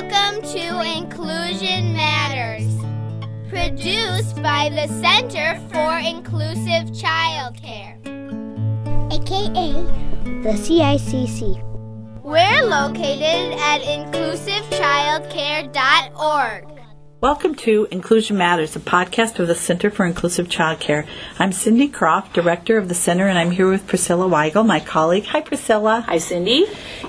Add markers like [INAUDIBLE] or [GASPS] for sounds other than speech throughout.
Welcome to Inclusion Matters, produced by the Center for Inclusive Childcare, aka the CICC. We're located at inclusivechildcare.org. Welcome to Inclusion Matters, a podcast of the Center for Inclusive Childcare. I'm Cindy Croft, director of the center, and I'm here with Priscilla Weigel, my colleague. Hi, Priscilla. Hi, Cindy.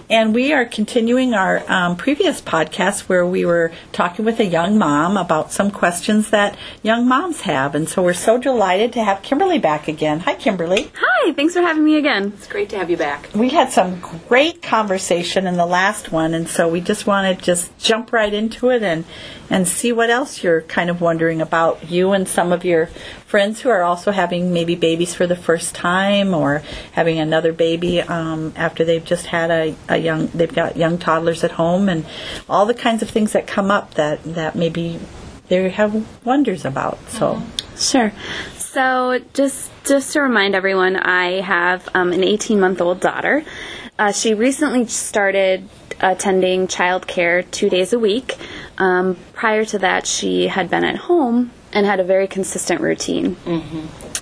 And we are continuing our um, previous podcast where we were talking with a young mom about some questions that young moms have. And so we're so delighted to have Kimberly back again. Hi, Kimberly. Hi, thanks for having me again. It's great to have you back. We had some great conversation in the last one, and so we just want to just jump right into it and and see what else you're kind of wondering about you and some of your friends who are also having maybe babies for the first time or having another baby um, after they've just had a, a young they've got young toddlers at home and all the kinds of things that come up that that maybe they have wonders about so Sure. So just just to remind everyone, I have um, an 18 month old daughter. Uh, she recently started attending childcare two days a week. Um, prior to that, she had been at home and had a very consistent routine.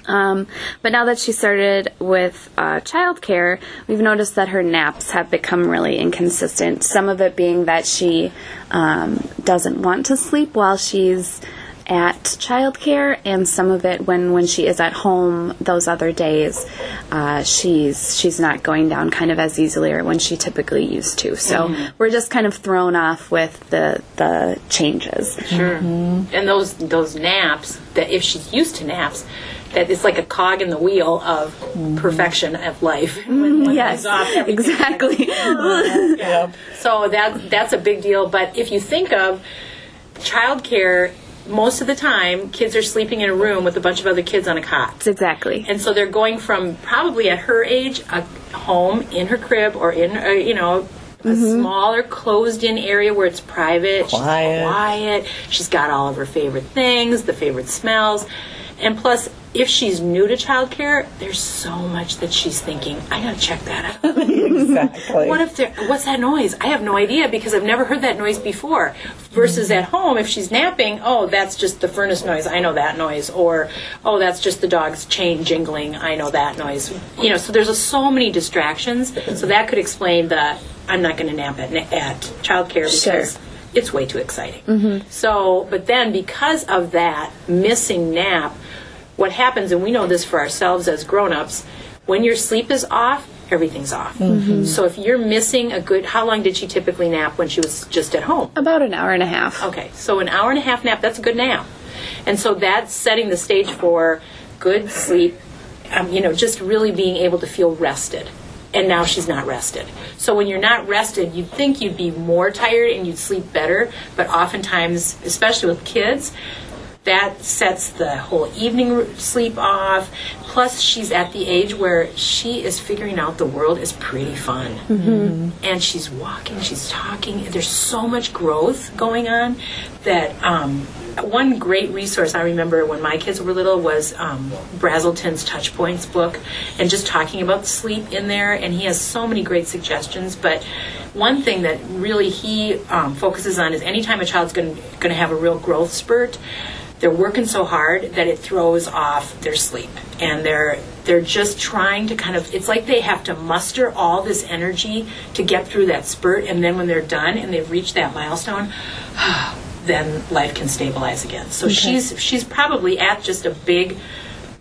Um, but now that she started with uh, childcare, we've noticed that her naps have become really inconsistent. Some of it being that she um, doesn't want to sleep while she's at childcare, and some of it when when she is at home those other days, uh, she's she's not going down kind of as easily or when she typically used to. So mm-hmm. we're just kind of thrown off with the the changes. Sure. Mm-hmm. And those those naps that if she's used to naps, that it's like a cog in the wheel of mm-hmm. perfection of life. [LAUGHS] When one Yes, goes off, everything- exactly. [LAUGHS] [LAUGHS] So that that's a big deal. But if you think of childcare, most of the time kids are sleeping in a room with a bunch of other kids on a cot. exactly. And so they're going from probably at her age a home in her crib or in a, you know a mm-hmm. smaller closed-in area where it's private, she's Quiet. quiet. She's got all of her favorite things, the favorite smells, and plus. If she's new to childcare, there's so much that she's thinking. I gotta check that out. [LAUGHS] exactly What if there? What's that noise? I have no idea because I've never heard that noise before. Versus at home, if she's napping, oh, that's just the furnace noise. I know that noise. Or oh, that's just the dog's chain jingling. I know that noise. You know, so there's a, so many distractions. So that could explain the I'm not going to nap at at childcare because. Sure. It's way too exciting. So, but then because of that missing nap, what happens, and we know this for ourselves as grown-ups, when your sleep is off, everything's off. So if you're missing a good, how long did she typically nap when she was just at home? About an hour and a half. Okay, so an hour and a half nap, that's a good nap. And so that's setting the stage for good sleep, um, you know, just really being able to feel rested. And now she's not rested. So when you're not rested, you'd think you'd be more tired and you'd sleep better, but oftentimes, especially with kids, that sets the whole evening sleep off. Plus, she's at the age where she is figuring out the world is pretty fun. And she's walking, she's talking. There's so much growth going on that um, one great resource I remember when my kids were little was um, Brazelton's Touchpoints book and just talking about sleep in there. And he has so many great suggestions. But one thing that really he um, focuses on is anytime a child's going to have a real growth spurt, they're working so hard that it throws off their sleep. And they're they're just trying to kind of it's like they have to muster all this energy to get through that spurt. And then when they're done and they've reached that milestone [SIGHS] then life can stabilize again. So she's she's probably at just a big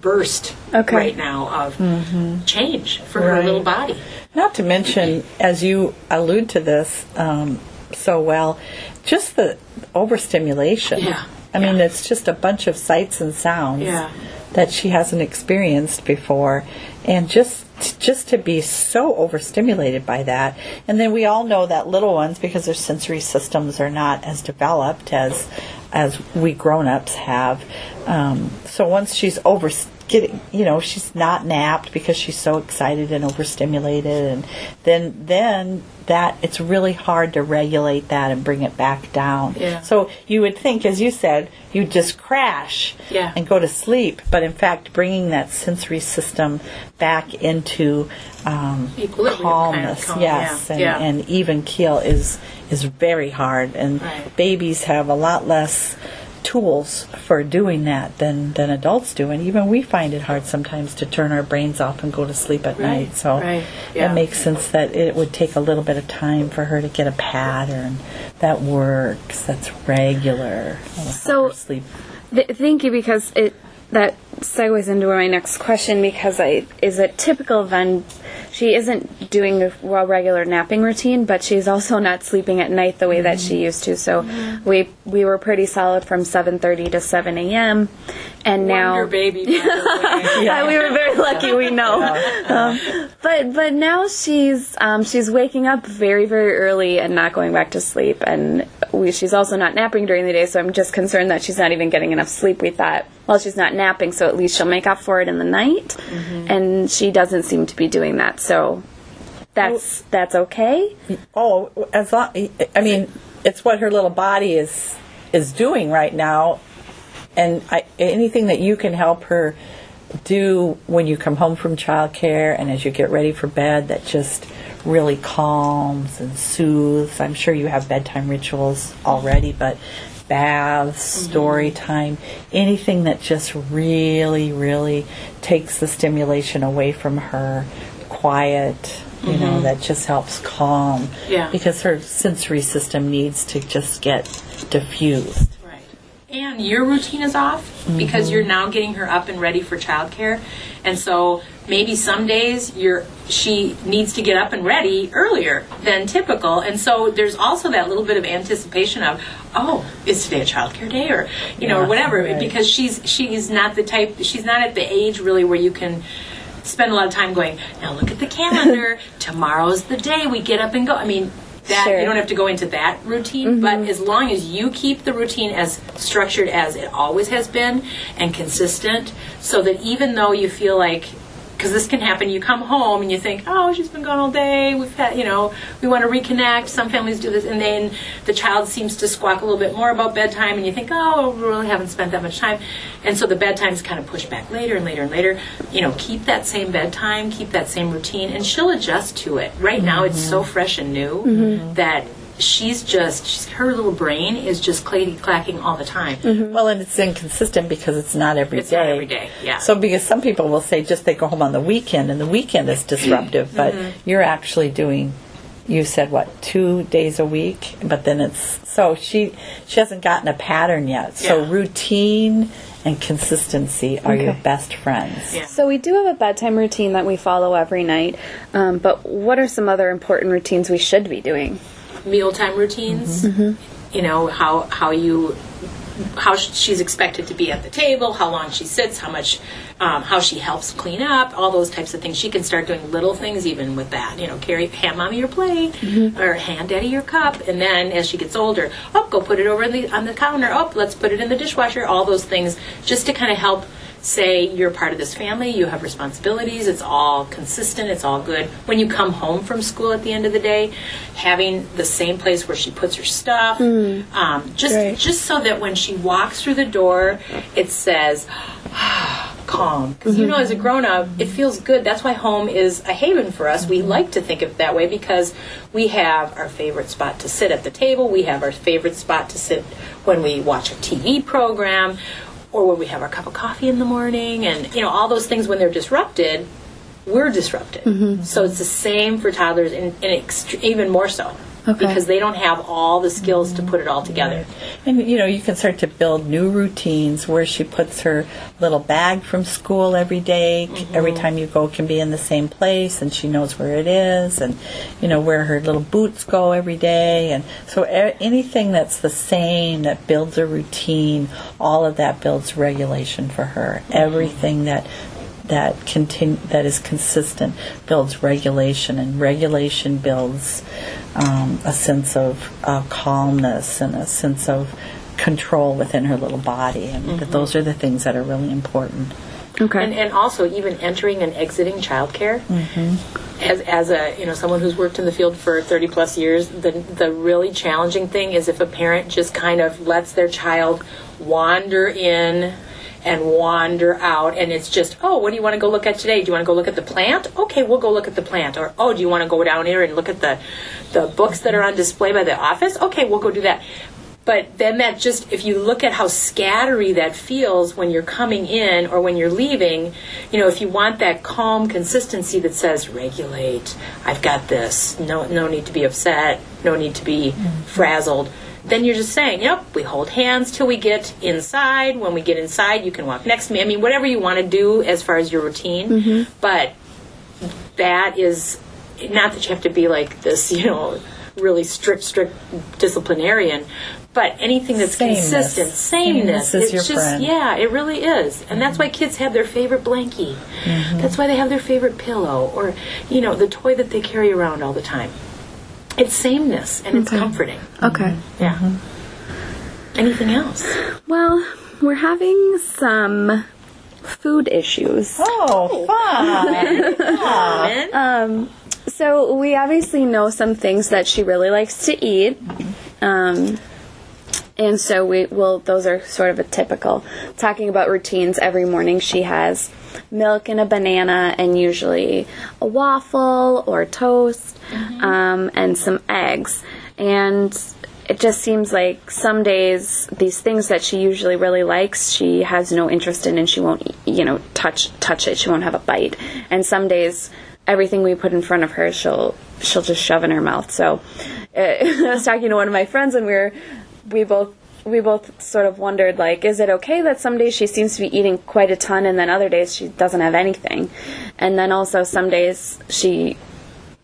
burst Okay. right now of change for her little body Not to mention, as you allude to this um, so well, just the overstimulation. Yeah, I mean, it's just a bunch of sights and sounds Yeah. that she hasn't experienced before, and just just to be so overstimulated by that. And then we all know that little ones, because their sensory systems are not as developed as as we grown-ups have. Um, so once she's over getting, you know, she's not napped because she's so excited and overstimulated, and then then that it's really hard to regulate that and bring it back down. Yeah. So you would think, as you said, you'd just crash Yeah. and go to sleep, but in fact, bringing that sensory system back into um, Equilibrium kind of calmness, calm, yes, yeah, and, yeah. and even keel is is very hard, and Right. babies have a lot less tools for doing that than than adults do, and even we find it hard sometimes to turn our brains off and go to sleep at Right, night. So right, yeah. it makes sense that it would take a little bit of time for her to get a pattern that works, that's regular. that'll help So- her sleep. Th- thank you because it that segues into my next question because I is it typical then she isn't doing a well regular napping routine but she's also [LAUGHS] not sleeping at night the way that she used to so we we were pretty solid from 7:30 to 7 a.m. and now Wonder baby. by the [LAUGHS] way. [LAUGHS] yeah. we were very lucky. We know, um, but but now she's um, she's waking up very very early and not going back to sleep, and we, she's also not napping during the day. So I'm just concerned that she's not even getting enough sleep. We thought, well, she's not napping, so at least she'll make up for it in the night, and she doesn't seem to be doing that. So that's that's okay. Oh, as long, I mean, it's what her little body is is doing right now, and I, anything that you can help her do when you come home from childcare and as you get ready for bed that just really calms and soothes. I'm sure you have bedtime rituals already, but baths, mm-hmm. story time, anything that just really, really takes the stimulation away from her, quiet, you know, mm-hmm. that just helps calm. Yeah. Because her sensory system needs to just get diffused. Right. And your routine is off because mm-hmm. you're now getting her up and ready for childcare. And so maybe some days you're she needs to get up and ready earlier than typical. And so there's also that little bit of anticipation of, oh, is today a childcare day or you know, or Yeah, whatever right. because she's she's not the type she's not at the age really where you can spend a lot of time going, now look at the calendar, [LAUGHS] tomorrow's the day we get up and go. I mean, that Sure. you don't have to go into that routine, but mm-hmm. as long as you keep the routine as structured as it always has been and consistent, so that even though you feel like because this can happen, you come home and you think, oh, she's been gone all day. We've had, you know, we want to reconnect. Some families do this, and then the child seems to squawk a little bit more about bedtime, and you think, oh, we really haven't spent that much time, and so the bedtime's kind of pushed back later and later and later. You know, keep that same bedtime, keep that same routine, and she'll adjust to it. Right now, it's so mm-hmm. fresh and new mm-hmm. that she's just she's, her little brain is just clacky clacking all the time. Well, and it's inconsistent because it's not every day. It's not every day, yeah. So, because some people will say just they go home on the weekend, and the weekend is disruptive, but Mm-hmm. you're actually doing. You said what two days a week, but then it's so she she hasn't gotten a pattern yet. So Yeah. routine and consistency are your best friends. Yeah. So we do have a bedtime routine that we follow every night, um, but what are some other important routines we should be doing? Mealtime routines. Mm-hmm. Mm-hmm. You know how how you how she's expected to be at the table, how long she sits, how much, um, how she helps clean up, all those types of things. She can start doing little things even with that. You know, carry hand mommy your plate mm-hmm. or hand daddy your cup, and then as she gets older, oh, go put it over the, on the counter. Oh, let's put it in the dishwasher. All those things just to kind of help say you're part of this family, you have responsibilities, it's all consistent, it's all good. When you come home from school at the end of the day, having the same place where she puts her stuff, um, just Right. just so that when she walks through the door, it says [SIGHS] calm. Because you know, as a grown up, it feels good. That's why home is a haven for us. We like to think of it that way because we have our favorite spot to sit at the table. We have our favorite spot to sit when we watch a TV program or when we have our cup of coffee in the morning. And, you know, all those things when they're disrupted, we're disrupted. Mm-hmm. So it's the same for toddlers and, and ext- even more so. Okay. Because they don't have all the skills to put it all together. And you know, you can start to build new routines where she puts her little bag from school every day. Mm-hmm. Every time you go can be in the same place and she knows where it is and you know where her little boots go every day and so anything that's the same that builds a routine, all of that builds regulation for her. Mm-hmm. Everything that that continu- that is consistent builds regulation, and regulation builds um, a sense of uh, calmness and a sense of control within her little body, and that those are the things that are really important Okay. And, and also even entering and exiting childcare. As, as a you know someone who's worked in the field for 30 plus years, the the really challenging thing is if a parent just kind of lets their child wander in and wander out and it's just oh what do you want to go look at today? Do you want to go look at the plant? Okay we'll go look at the plant. Or oh do you want to go down here and look at the the books that are on display by the office? Okay we'll go do that. But then that just if you look at how scattery that feels when you're coming in or when you're leaving you know if you want that calm consistency that says regulate. I've got this. No no need to be upset. No need to be mm-hmm. frazzled then you're just saying yep we hold hands till we get inside when we get inside you can walk next to me i mean whatever you want to do as far as your routine but that is not that you have to be like this, [LAUGHS] you know, really strict, strict disciplinarian, but anything that's Sameness. consistent, sameness. Sameness it's just friend. yeah, it really is, and that's why kids have their favorite blankie. Mm-hmm. That's why they have their favorite pillow, or you know, the toy that they carry around all the time. It's sameness and it's Okay. comforting. Okay. Yeah. Mm-hmm. Anything else? Well, we're having some food issues. Oh, fun. Carmen? [LAUGHS] So we obviously know some things that she really likes to eat. Um, and so we will those are sort of a typical talking about routines every morning she has milk and a banana and usually a waffle or toast um, and some eggs. And it just seems like some days these things that she usually really likes she has no interest in and she won't you know touch touch it. She won't have a bite. And some days everything we put in front of her she'll she'll just shove in her mouth. So uh, [LAUGHS] i was talking to one of my friends and we were we both we both sort of wondered like is it okay that some days she seems to be eating quite a ton and then other days she doesn't have anything and then also some days she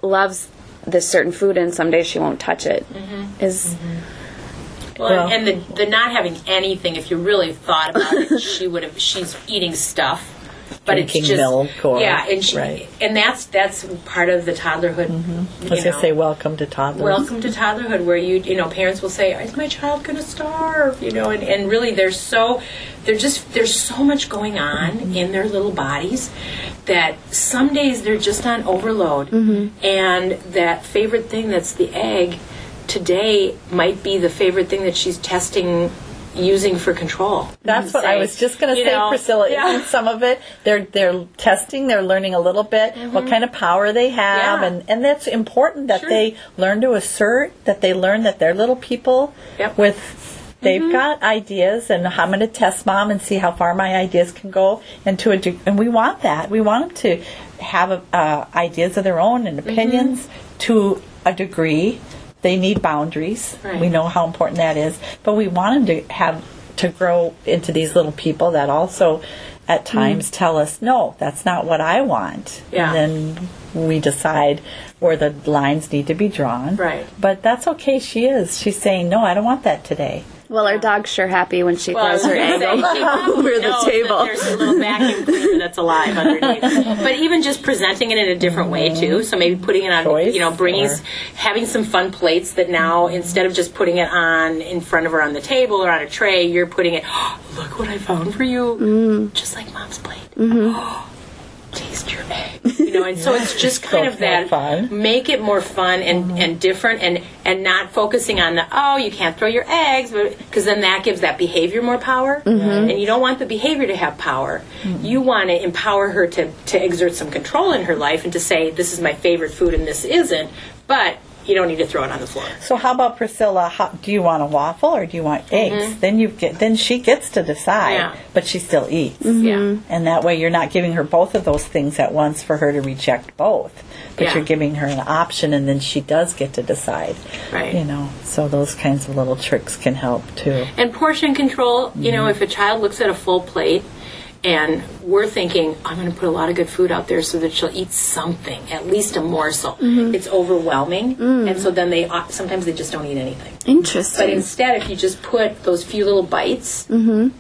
loves this certain food and some days she won't touch it. Mm-hmm. Is mm-hmm. Well, Well- and the, the not having anything, if you really thought about it, she would have. She's eating stuff, but it's just milk or- yeah, and she, right. and that's that's part of the toddlerhood. Mm-hmm. I was going to know. say, welcome to toddlers. Welcome to toddlerhood, where you you know parents will say, "Is my child going to starve?" You know, and, and really they're so they're just there's so much going on mm-hmm. in their little bodies that some days they're just on overload, mm-hmm. and that favorite thing that's the egg today might be the favorite thing that she's testing using for control. That's what I was just going to say, know, Priscilla. yeah. Isn't some of it they're they're testing, they're learning a little bit what kind of power they have, Mm-hmm. Yeah. and and that's important that Sure. they learn to assert, that they learn that they're little people Yep. Mm-hmm. with. They've got ideas, and I'm going to test mom and see how far my ideas can go. And to a and we want that. We want them to have uh, ideas of their own and Mm-hmm. opinions to a degree. They need boundaries. Right. We know how important that is, but we want them to have to grow into these little people that also at mm. times tell us, no, that's not what I want. Yeah. And then we decide where the lines need to be drawn. Right. But that's okay. She is. She's saying, no, I don't want that today. Well, our um, dog's sure happy when she Well, throws her gonna egg say, she over the table. There's a little vacuum cleaner that's alive underneath. But even just presenting it in a different way too. Mm-hmm. So maybe putting it on, Choice you know, bringing, or- having some fun plates that now instead of just putting it on in front of her on the table or on a tray, you're putting it. [GASPS] look what I found for you, mm. just like mom's plate. Taste your egg, you know, and so it's just kind So of that. fun. Make it more fun and, and different, and and not focusing on the oh you can't throw your eggs, because then that gives that behavior more power, and you don't want the behavior to have power. You want to empower her to to exert some control in her life and to say this is my favorite food and this isn't, but you don't need to throw it on the floor. So how about Priscilla? How, do you want a waffle or do you want eggs? Mm-hmm. Then you get. Then she gets to decide, Yeah. but she still eats. Mm-hmm. Yeah. And that way, you're not giving her both of those things at once for her to reject both. But Yeah. you're giving her an option, and then she does get to decide. Right. You know, so those kinds of little tricks can help too. And portion control, you know, mm-hmm. if a child looks at a full plate and we're thinking, I'm going to put a lot of good food out there so that she'll eat something, at least a morsel, mm-hmm. it's overwhelming. Mm. And so then they uh, sometimes they just don't eat anything. Interesting. But instead, if you just put those few little bites, mm-hmm.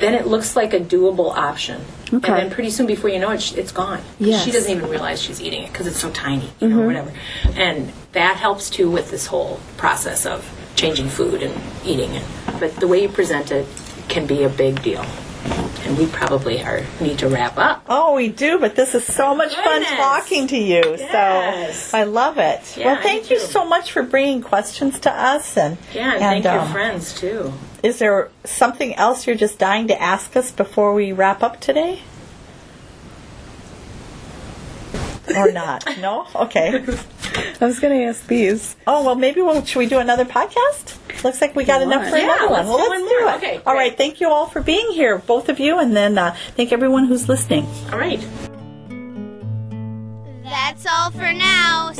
then it looks like a doable option. And Okay. then pretty soon, before you know it, it's gone. Yes. She doesn't even realize she's eating it because it's so tiny, you know, mm-hmm. whatever. And that helps too with this whole process of changing food and eating it. But the way you present it can be a big deal. And we probably are need to wrap up. Oh, we do, but this is so much fun talking to you. Yes. So I love it. Yeah, well, thank you so much for bringing questions to us. And Yeah, and, thank your um, friends too. Is there something else you're just dying to ask us before we wrap up today? Or not? No? Okay. [LAUGHS] I was going to ask these. Oh, well, maybe we'll, should we do another podcast? Looks like we got enough for Yeah, another one. let's Well, do let's do more. it. Okay, All great. right. Thank you all for being here, both of you, and then uh, thank everyone who's listening. All right. That's all for now.